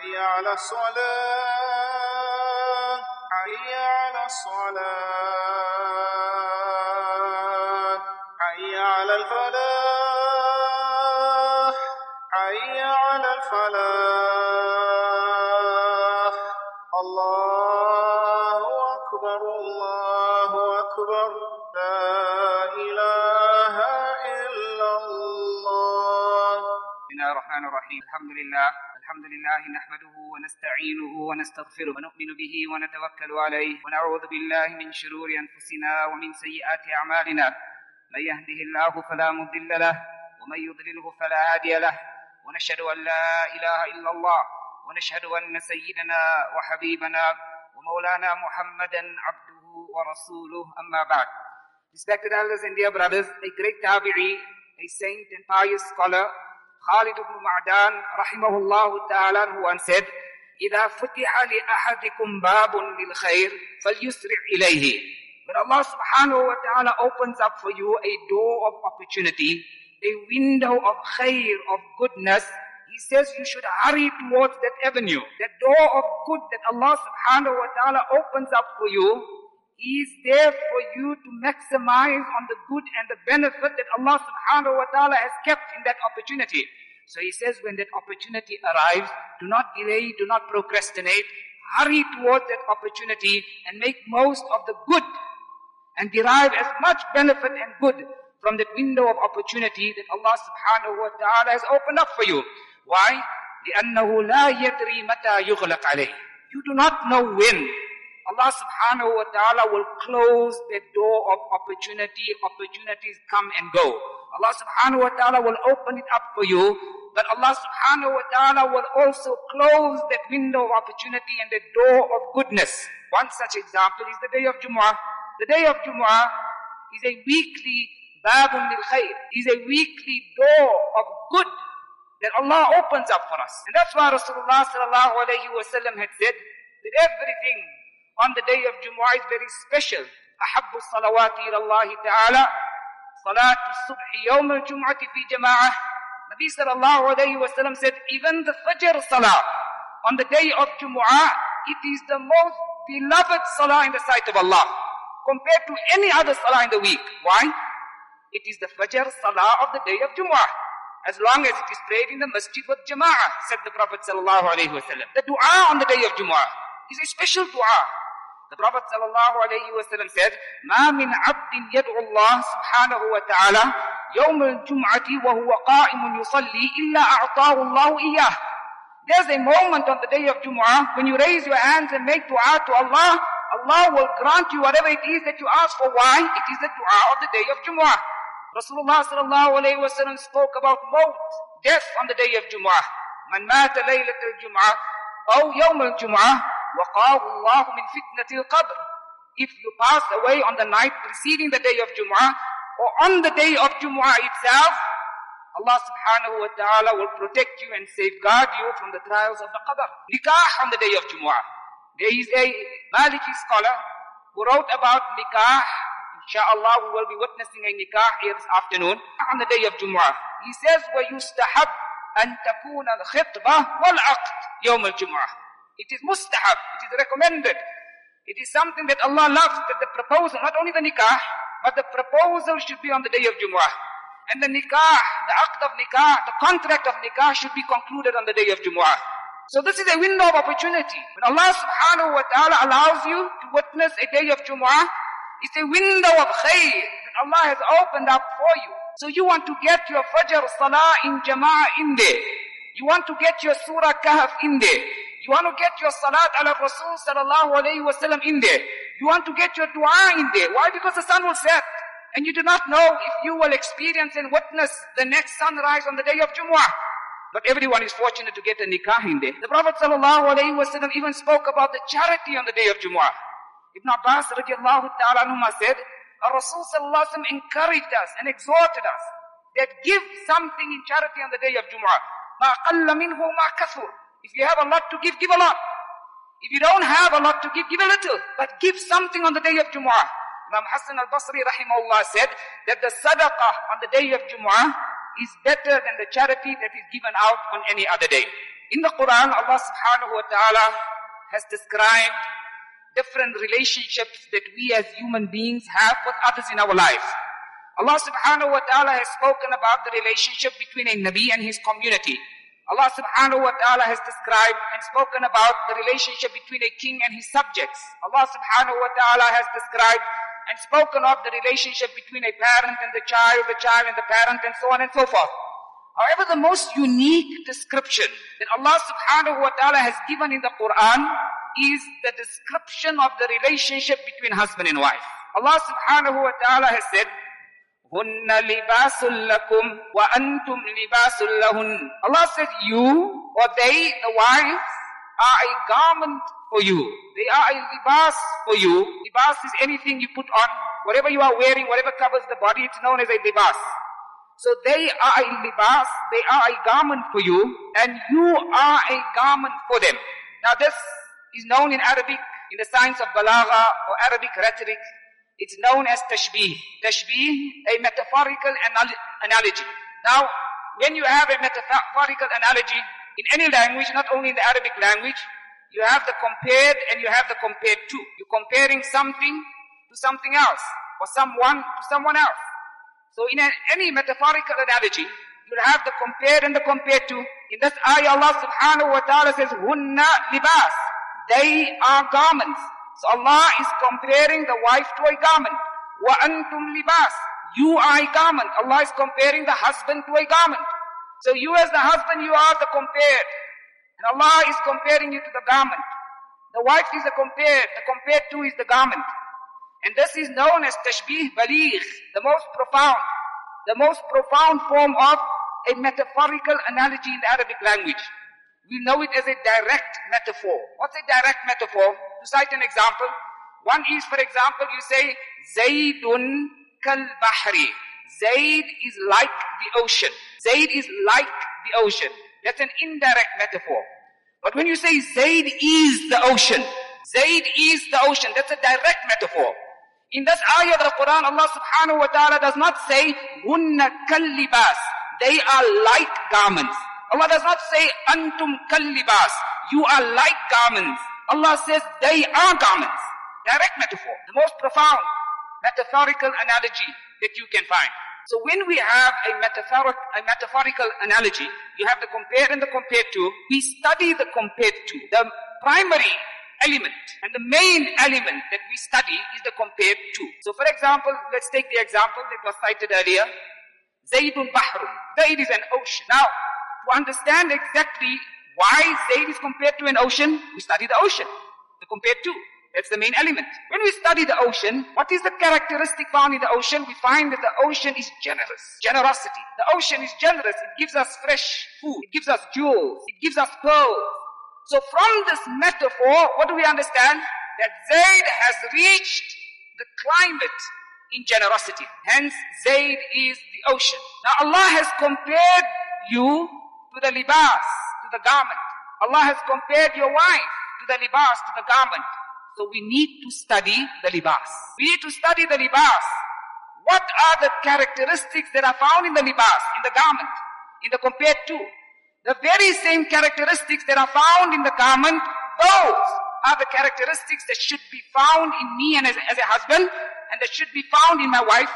حي على الصلاة حي على الصلاة حي على الفلاح حي على الفلاح. الله أكبر الله أكبر لا الله الرحمن الرحيم. الحمد لله الحمد لله نحمده ونستعينه ونستغفره ونؤمن به ونتوكل عليه ونعوذ بالله من شرور أنفسنا ومن سيئات أعمالنا. من يهده الله فلا مضل له ومن يضلله فلا هادي له. ونشهد أن لا إله إلا الله ونشهد أن سيدنا وحبيبنا ومولانا محمدا عبده ورسوله. أما بعد. Respected elders and dear brothers, a great tabi'i, a saint and pious scholar, Khalid ibn Ma'dan, rahimahullah ta'ala, who once said, إذا فتح لأحدكم باب للخير فليسرع إليه. When Allah subhanahu wa ta'ala opens up for you a door of opportunity, a window of khair, of goodness, He says you should hurry towards that avenue. That door of good that Allah subhanahu wa ta'ala opens up for you, is there for you to maximize on the good and the benefit that Allah subhanahu wa ta'ala has kept in that opportunity. So he says when that opportunity arrives, do not delay, do not procrastinate, hurry towards that opportunity and make most of the good and derive as much benefit and good from that window of opportunity that Allah subhanahu wa ta'ala has opened up for you. Why? لأنه لا يدري متى يغلق عليه. You do not know when Allah subhanahu wa ta'ala will close the door of opportunity. Opportunities come and go. Allah subhanahu wa ta'ala will open it up for you, but Allah subhanahu wa ta'ala will also close that window of opportunity and the door of goodness. One such example is the day of Jumu'ah. The day of Jumu'ah is a weekly babun lil khair, is a weekly door of good that Allah opens up for us. And that's why Rasulullah sallallahu alayhi wa sallam had said that everything on the day of Jumu'ah is very special. أحب الصلوات إلى الله تعالى صلاة الصبح يوم الجمعة في جماعة Nabi sallallahu alayhi wa sallam said, even the Fajr Salah on the day of Jumu'ah, it is the most beloved Salah in the sight of Allah compared to any other Salah in the week. Why? It is the Fajr Salah of the day of Jumu'ah. As long as it is prayed in the masjid with Jama'ah, said the Prophet sallallahu alayhi wa sallam. The dua on the day of Jumu'ah is a special dua. The Prophet sallam said, ما من عبد يدعو الله سبحانه وتعالى يوم الجمعة وهو قائم يصلي إلا أعطاه الله إياه. There's a moment on the day of Jumu'ah when you raise your hands and make dua to Allah, Allah will grant you whatever it is that you ask for. Why? It is the dua of the day of Jumu'ah. Rasulullah sallam spoke about maut, death on the day of Jumu'ah. من مات ليلة الجمعة أو يوم الجمعة وقاه الله من فتنة القبر. If you pass away on the night preceding the day of Jumu'ah or on the day of Jumu'ah itself, Allah subhanahu wa ta'ala will protect you and safeguard you from the trials of the Qadr. Nikah on the day of Jumu'ah. There is a Maliki scholar who wrote about nikah. Inshallah, we will be witnessing a nikah here this afternoon on the day of Jumu'ah. He says, وَيُسْتَحَبْ أَن تَكُونَ الْخِطْبَةِ وَالْعَقْدِ يَوْمَ الْجُمُعَةِ It is mustahab, it is recommended. It is something that Allah loves, that the proposal, not only the nikah, but the proposal should be on the day of Jumu'ah. And the nikah, the act of nikah, the contract of nikah should be concluded on the day of Jumu'ah. So this is a window of opportunity. When Allah subhanahu wa ta'ala allows you to witness a day of Jumu'ah, it's a window of khair that Allah has opened up for you. So you want to get your Fajr Salah in Jama'ah in there. You want to get your Surah Kahf in there. You want to get your Salat ala Rasul sallallahu alayhi wa sallam in there. You want to get your dua in there. Why? Because the sun will set. And you do not know if you will experience and witness the next sunrise on the day of Jumu'ah. But everyone is fortunate to get a nikah in there. The Prophet ﷺ even spoke about the charity on the day of Jumu'ah. Ibn Abbas radiallahu ta'ala anhuma said, our Rasul ﷺ encouraged us and exhorted us that give something in charity on the day of Jumu'ah. مَا قَلَّ مِنْهُ مَا كَثُرْ if you have a lot to give, give a lot. If you don't have a lot to give, give a little. But give something on the day of Jumu'ah. Imam Hassan al-Basri rahimahullah said that the sadaqah on the day of Jumu'ah is better than the charity that is given out on any other day. In the Quran, Allah subhanahu wa ta'ala has described different relationships that we as human beings have with others in our lives. Allah subhanahu wa ta'ala has spoken about the relationship between a Nabi and his community. Allah subhanahu wa ta'ala has described and spoken about the relationship between a king and his subjects. Allah subhanahu wa ta'ala has described and spoken of the relationship between a parent and the child, the child and the parent, and so on and so forth. However, the most unique description that Allah subhanahu wa ta'ala has given in the Quran is the description of the relationship between husband and wife. Allah subhanahu wa ta'ala has said, Hunna libasul lakum wa antum libasul lahun. Allah said, you or they, the wives, are a garment for you. They are a libas for you. Libas is anything you put on. Whatever you are wearing, whatever covers the body, it's known as a libas. So they are a libas, they are a garment for you, and you are a garment for them. Now this is known in Arabic, in the science of balagha or Arabic rhetoric, it's known as tashbih. Tashbih, a metaphorical anal- analogy. Now, when you have a metaphorical analogy in any language, not only in the Arabic language, you have the compared and you have the compared to. You're comparing something to something else, or someone to someone else. So in any metaphorical analogy, you'll have the compared and the compared to. In this ayah, Allah subhanahu wa ta'ala says, Hunna libas. They are garments. So Allah is comparing the wife to a garment. Wa antum libas. You are a garment. Allah is comparing the husband to a garment. So you as the husband, you are the compared. And Allah is comparing you to the garment. The wife is the compared. The compared to is the garment. And this is known as tashbih baligh, the most profound, the most profound form of a metaphorical analogy in the Arabic language. We know it as a direct metaphor. What's a direct metaphor? To cite an example, one is, for example, you say, Zaydun kal bahri. Zayd is like the ocean. Zayd is like the ocean. That's an indirect metaphor. But when you say Zayd is the ocean, Zayd is the ocean, that's a direct metaphor. In this ayah of the Quran, Allah subhanahu wa ta'ala does not say, Hunna kallibas. They are like garments. Allah does not say, Antum kallibas. You are like garments. Allah says, they are garments. Direct metaphor. The most profound metaphorical analogy that you can find. So when we have a, metaphoric, a metaphorical analogy, you have the compare and the compared to, we study the compared to. The primary element and the main element that we study is the compared to. So for example, let's take the example that was cited earlier. Zaydun Bahrun. Zayd is an ocean. Now, to understand exactly why Zayd is compared to an ocean, we study the ocean. The compared to. That's the main element. When we study the ocean, what is the characteristic found in the ocean? We find that the ocean is generous. Generosity. The ocean is generous. It gives us fresh food. It gives us jewels. It gives us pearls. So from this metaphor, what do we understand? That Zayd has reached the climate in generosity. Hence, Zayd is the ocean. Now Allah has compared you to the libas, the garment. Allah has compared your wife to the libas, to the garment. So we need to study the libas. We need to study the libas. What are the characteristics that are found in the libas, in the garment, in the compared to? The very same characteristics that are found in the garment, those are the characteristics that should be found in me and as, as a husband, and that should be found in my wife.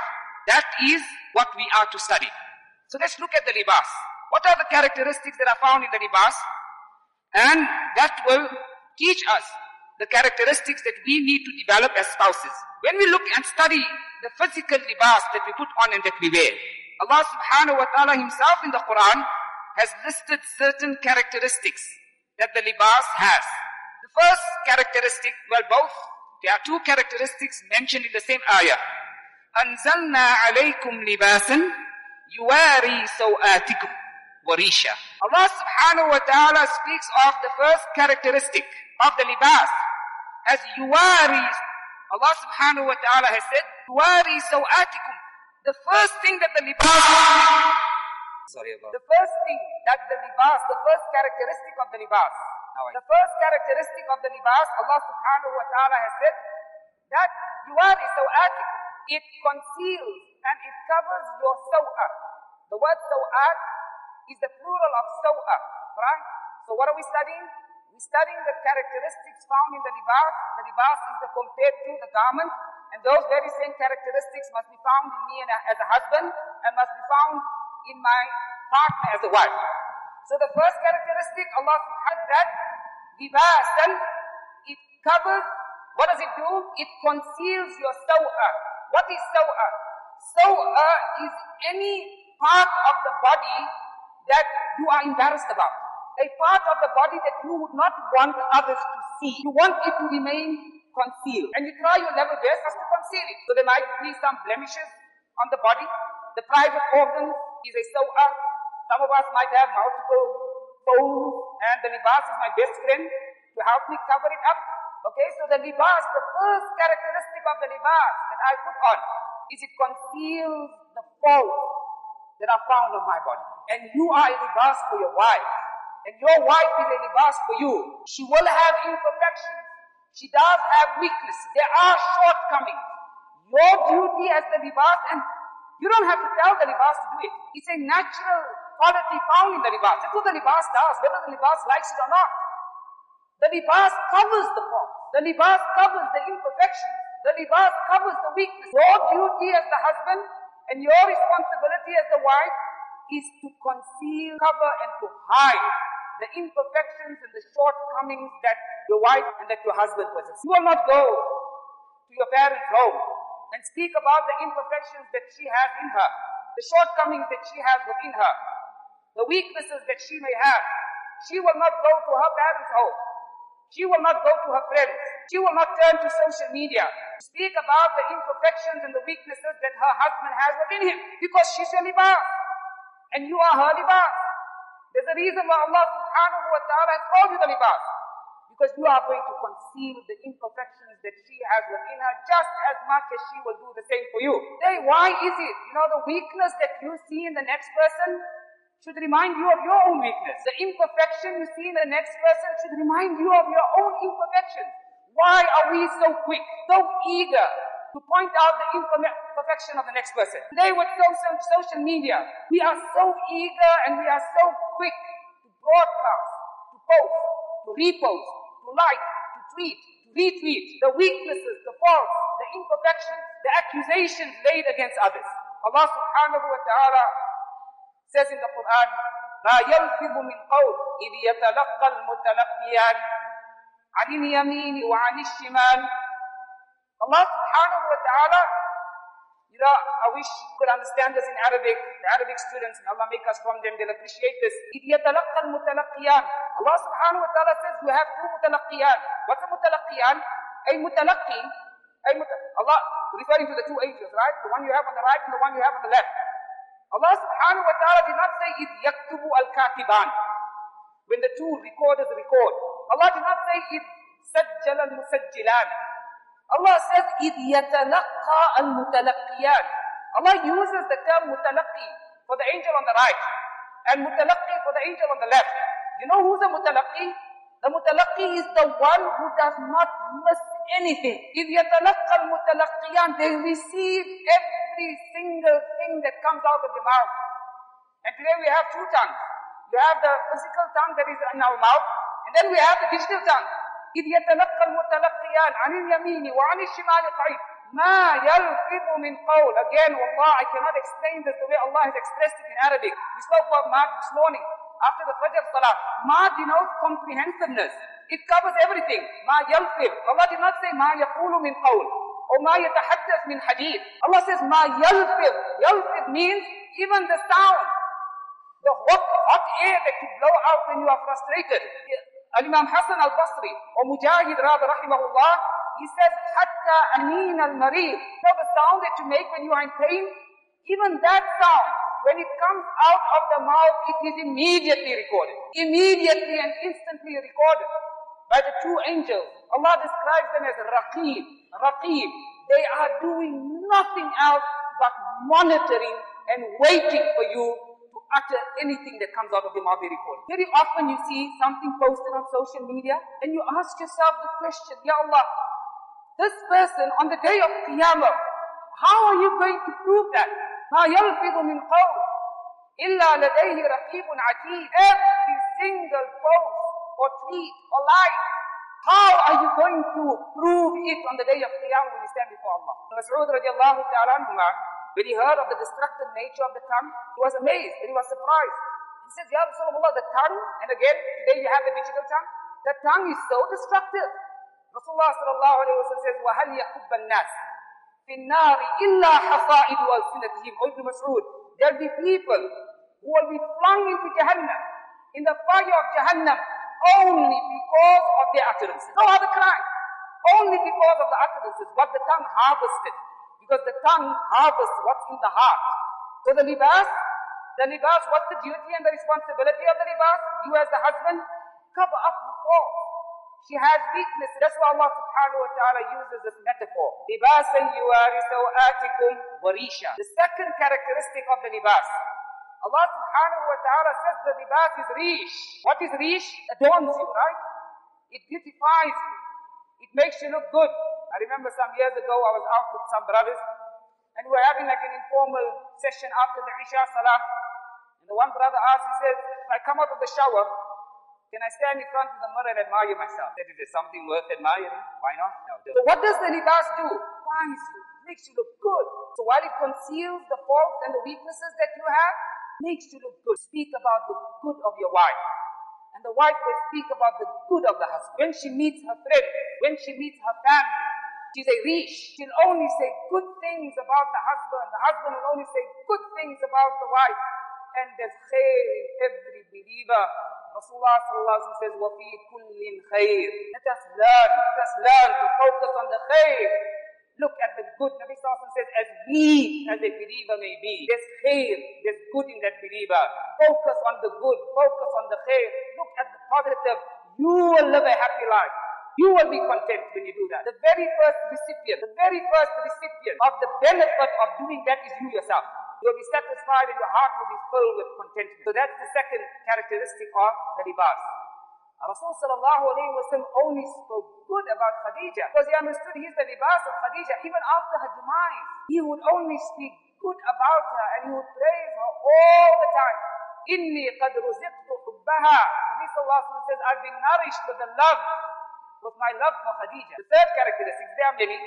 That is what we are to study. So let's look at the libas. What are the characteristics that are found in the libas? And that will teach us the characteristics that we need to develop as spouses. When we look and study the physical libas that we put on and that we wear, Allah subhanahu wa ta'ala himself in the Quran has listed certain characteristics that the libas has. The first characteristic, well both, there are two characteristics mentioned in the same ayah. أنزلنا عليكم لباسا يواري سوآتكم warisha. Allah subhanahu wa ta'ala speaks of the first characteristic of the libas as yuwari. Allah subhanahu wa ta'ala has said, yuwari sawatikum. The first thing that the libas Sorry about The first thing that the libas, the first characteristic of the libas, the first characteristic of the libas, Allah subhanahu wa ta'ala has said that yuwari sawatikum. It conceals and it covers your saw'ah. The word saw'at is the plural of saw'ah, right? So what are we studying? We're studying the characteristics found in the libas. The libas is the compared to the garment. And those very same characteristics must be found in me and uh, as a husband and must be found in my partner as a wife. So the first characteristic Allah had that libasan, it covers, what does it do? It conceals your saw'ah. What is saw'ah? Saw'ah is any part of the body that you are embarrassed about. A part of the body that you would not want others to see. You want it to remain concealed. And you try your level best to conceal it. So there might be some blemishes on the body. The private organ is a saw'ah. Some of us might have multiple folds, and the libas is my best friend to help me cover it up. Okay, so the libas, the first characteristic of the libas that I put on is it conceals the faults that are found on my body. And you are a libas for your wife. And your wife is a libas for you. She will have imperfections. She does have weaknesses. There are shortcomings. Your duty as the libas, and you don't have to tell the libas to do it. It's a natural quality found in the libas. That's what the libas does, whether the libas likes it or not. The libas covers the fault. The libas covers the imperfections. The libas covers the weakness. Your duty as the husband and your responsibility as the wife is to conceal, cover, and to hide the imperfections and the shortcomings that your wife and that your husband possess. You will not go to your parents' home and speak about the imperfections that she has in her, the shortcomings that she has within her, the weaknesses that she may have. She will not go to her parents' home. She will not go to her friends. She will not turn to social media speak about the imperfections and the weaknesses that her husband has within him because she's a libas and you are her libas. There's a reason why Allah subhanahu wa ta'ala has called you the libas because you are going to conceal the imperfections that she has within her just as much as she will do the same for you. Say, why is it? You know, the weakness that you see in the next person should remind you of your own weakness. The imperfection you see in the next person should remind you of your own imperfections. Why are we so quick, so eager to point out the imperfection of the next person? Today with social, social media, we are so eager and we are so quick to broadcast, to post, to repost, to like, to tweet, to retweet the weaknesses, the faults, the imperfections, the accusations laid against others. Allah subhanahu wa ta'ala says in the Quran, ما يلفظ من قول إذ يتلقى المتلقيان عن اليمين وعن الشمال Allah subhanahu wa ta'ala you know, I wish you could understand this in Arabic. The Arabic students, and Allah make us from them, they'll appreciate this. إِذْ يَتَلَقَّى الْمُتَلَقِّيَانِ Allah subhanahu wa ta'ala says you have two mutalaqiyan. What's a mutalaqiyan? A mutalaqi, a muta Allah referring to the two angels, right? The one you have on the right and the one you have on the left. Allah subhanahu wa ta'ala did not say إِذْ يَكْتُبُ الْكَاتِبَانِ When the two recorders record. Allah did not say إِذْ سَجَّلَ الْمُسَجِّلَانِ Allah says, إِذْ يَتَلَقَّى الْمُتَلَقِّيَانِ Allah uses the term mutalaqi for the angel on the right and mutalaqi for the angel on the left. You know who's the mutalaqi? The mutalaqi is the one who does not miss anything. إِذْ يَتَلَقَّى الْمُتَلَقِّيَانِ They receive every single thing that comes out of your mouth. And today we have two tongues. We have the physical tongue that is in our mouth, and then we have the digital tongue. إذ يتلقى المتلقيان عن اليمين وعن الشمال قعيد ما يلفظ من قول Again, والله, I cannot explain this the way Allah has expressed it in Arabic. We spoke about ma this morning after the Fajr Salah. Ma denotes comprehensiveness. It covers everything. ما يلفظ. Allah did not say ما يقول من قول or ما يتحدث من حديث. Allah says ما يلفظ. يلفظ means even the sound. The hot, hot air that you blow out when you are frustrated. Al Imam Hassan al Basri, or Mujahid rather, rahimahullah, he says, Hatta Amin al Marid. So the sound that you make when you are in pain, even that sound, when it comes out of the mouth, it is immediately recorded. Immediately and instantly recorded by the two angels. Allah describes them as Raqib. Raqib. They are doing nothing else but monitoring and waiting for you utter anything that comes out of your mouth be recorded. Very often you see something posted on social media and you ask yourself the question, Ya Allah, this person on the day of Qiyamah, how are you going to prove that? ما يلفظ من قول إلا لديه رقيب عتيد Every single post or tweet or like how are you going to prove it on the day of Qiyamah when you stand before Allah? Mas'ud radiallahu ta'ala anhuma, when he heard of the destructive nature of the tongue, he was amazed and he was surprised. He says, Ya Rasulullah, the tongue, and again, today you have the digital tongue, the tongue is so destructive. Rasulullah sallallahu alayhi wa sallam says, وَهَلْ يَكُبَّ النَّاسِ فِي النَّارِ إِلَّا حَصَائِدُ أَلْسِنَتِهِمْ O Ibn Mas'ud, there'll be people who will be flung into Jahannam, in the fire of Jahannam, only because of their utterances. No other crime. Only because of the utterances, what the tongue harvested. Because the tongue harvests what's in the heart. So the libas, the libas, what's the duty and the responsibility of the libas? You as the husband, cover up the fault. She has weakness. That's why Allah subhanahu wa ta'ala uses this metaphor. Libasan yuwari sawatikum warisha. The second characteristic of the libas. Allah subhanahu wa ta'ala says the libas is rish. What is rish? Adorns you, right? It beautifies you. It makes you look good. I remember some years ago I was out with some brothers and we were having like an informal session after the Isha Salah. And the one brother asked, he said, if I come out of the shower, can I stand in front of the mirror and admire myself? I said, is there something worth admiring? Why not? No, so what does the libas do? Finds you, makes you look good. So while it conceals the faults and the weaknesses that you have, makes you look good. Speak about the good of your wife. And the wife will speak about the good of the husband. When she meets her friend, when she meets her family, she's a rish. She'll only say good things about the husband. The husband will only say good things about the wife. And there's khair in every believer. Rasulullah says, وَفِي كُلٍّ خَيْرٍ Let us learn, let us learn to focus on the khair. Look at the good. Nabi Sallallahu says, as weak as a believer may be, there's khair, there's good in that believer. Focus on the good, focus on the khair. Look at the positive. You will live a happy life. You will be content when you do that. The very first recipient, the very first recipient of the benefit of doing that is you yourself. You'll be satisfied and your heart will be filled with contentment. So that's the second characteristic of the libas. Rasul sallallahu only spoke good about Khadija because he understood he's the libas of Khadija. Even after her demise, he would only speak good about her and he would praise her all the time. Inni qad ruziqtu hubbaha. Nabi sallallahu says, I've been nourished with the love, with my love for Khadija. The third characteristic, there are many.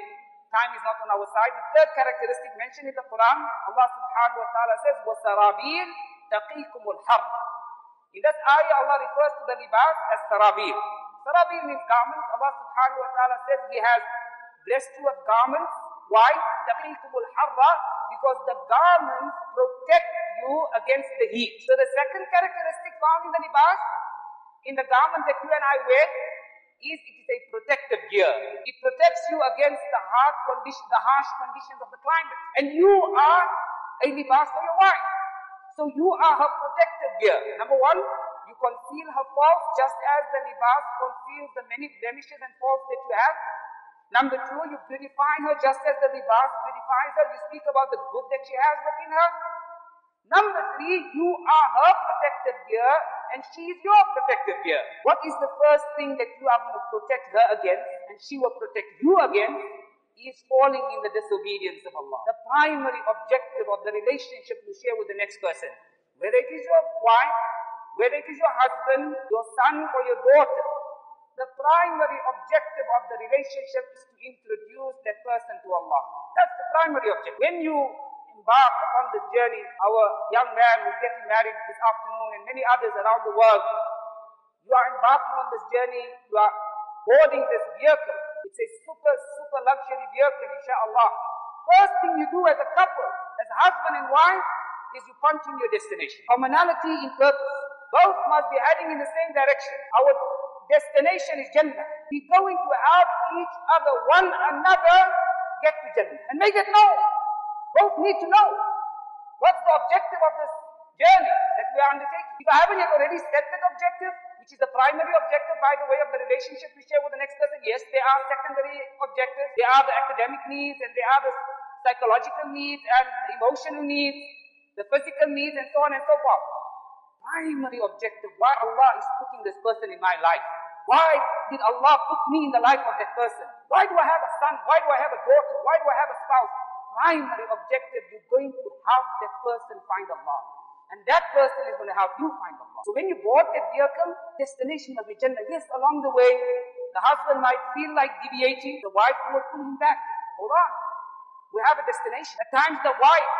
Time is not on our side. The third characteristic mentioned in the Quran, Allah subhanahu wa ta'ala says, وَسَرَابِيلْ تَقِيكُمُ الْحَرِّ In that ayah, Allah refers to the libas as sarabil. Sarabil means garments. Allah subhanahu wa ta'ala says He has blessed you with garments. Why? تَقِيكُمُ الْحَرَّ Because the garments protect you against the heat. So the second characteristic found in the libas, in the garment that you and I wear, is it is a protective gear. It protects you against the hard condition, the harsh conditions of the climate. And you are a libas for your wife. So you are her protective gear. Number one, you conceal her faults just as the libas conceals the many blemishes and faults that you have. Number two, you beautify her just as the libas beautifies her. You speak about the good that she has within her. Number three, you are her protective gear and she is your protective gear. What is the first thing that you are going to protect her against and she will protect you against? Is falling in the disobedience of Allah. The primary objective of the relationship you share with the next person, whether it is your wife, whether it is your husband, your son, or your daughter, the primary objective of the relationship is to introduce that person to Allah. That's the primary objective. When you embark upon this journey, our young man who's getting married this afternoon and many others around the world, you are embarking on this journey, you are boarding this vehicle. It's a super, super luxury vehicle, inshallah. First thing you do as a couple, as a husband and wife, is you punch in your destination. Commonality in purpose. Both must be heading in the same direction. Our destination is Jannah. We're going to help each other, one another, get to Jannah. And make it known. Both need to know. What's the objective of this journey that we are undertaking? If I haven't yet already set that objective, which is the primary objective by the way of the relationship we share with the next person, yes, there are secondary objectives. There are the academic needs and there are the psychological needs and the emotional needs, the physical needs and so on and so forth. Primary objective, why Allah is putting this person in my life. Why did Allah put me in the life of that person? Why do I have a son? Why do I have a daughter? Why do I have a spouse? Primary objective, you're going to help that person find Allah. And that person is going to help you find Allah. So when you board that vehicle, destination must be Jannah. Yes, along the way, the husband might feel like deviating. The wife will pull him back. Hold on. We have a destination. At times the wife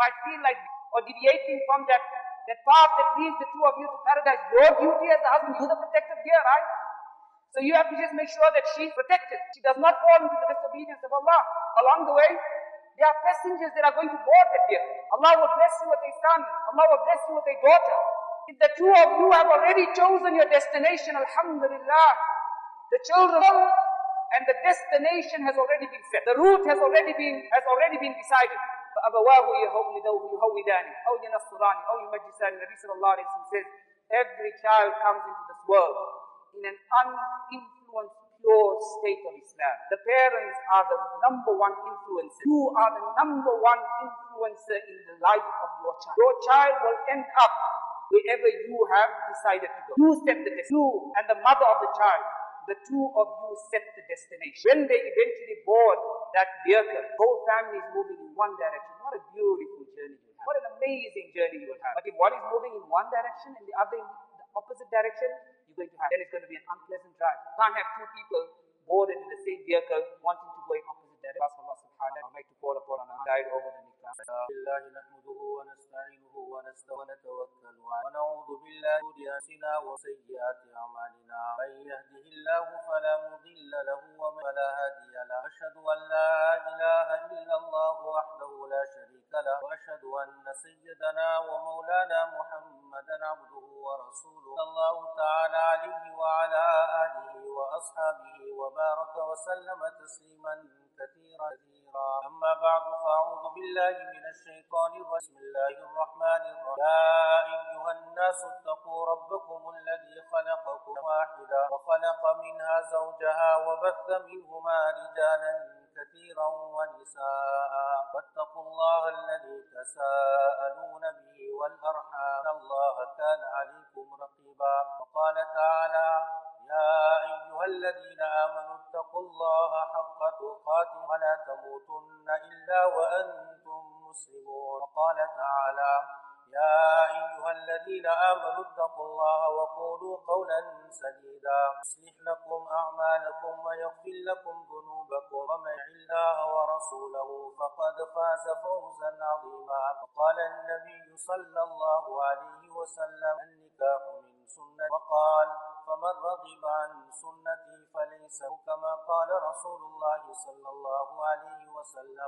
might feel like or deviating from that, that path that leads the two of you to paradise. Your duty as the husband, you're the protective gear, right? So you have to just make sure that she's protected. She does not fall into the disobedience of Allah Along the way, there are passengers that are going to board that vehicle. Allah will bless you with a son. Allah will bless you with a daughter. If the two of you have already chosen your destination, Alhamdulillah, the children and the destination has already been set. The route has already been has already been decided. فأبواه يهودوه يهودانه أو ينصرانه أو يمجسانه Nabi sallallahu alayhi wa says every child comes into this world in an uninfluenced pure state of Islam. The parents are the number one influencer. You are the number one influencer in the life of your child. Your child will end up wherever you have decided to go. You set the destination. You and the mother of the child the two of you set the destination. When they eventually board that vehicle, both families moving in one direction. What a beautiful journey you have. What an amazing journey you will have. But if one is moving in one direction and the other in the opposite direction, going to have, then it's going to be an unpleasant drive. You can't have two people boarded in the same vehicle wanting to go in opposite directions. I'd like to call upon over the بالله نحمده ونستعينه ونستغفره ونتوكل عليه. ونعوذ بالله من انفسنا وسيئات أعمالنا. من يهده الله فلا مضل له ومن فلا هادي له. أشهد أن لا إله إلا الله وحده لا شريك له. وأشهد أن سيدنا ومولانا محمدا عبده ورسوله. الله تعالى عليه وعلى آله وأصحابه وبارك وسلم تسليما كثيرا. أما بعد فأعوذ بالله من الشيطان الرجيم. بسم الله الرحمن الرحيم. يا أيها الناس اتقوا ربكم الذي خلقكم واحدا وخلق منها زوجها وبث منهما رجالا كثيرا ونساء. واتقوا الله الذي تساءلون به والأرحام. إن الله كان عليكم رقيبا. وقال تعالى يا أيها الذين آمنوا اتقوا الله حق ولا تموتن إلا وأنتم مسلمون. وقال تعالى يا أيها الذين آمنوا اتقوا الله وقولوا قولا سديدا. يصلح لكم أعمالكم ويغفر لكم ذنوبكم. ومن يطع الله ورسوله فقد فاز فوزا عظيما. وقال النبي صلى الله عليه وسلم النكاح من سنة. وقال فمن رغب عن سنتي فليس كما قال رسول الله صلى الله عليه وسلم.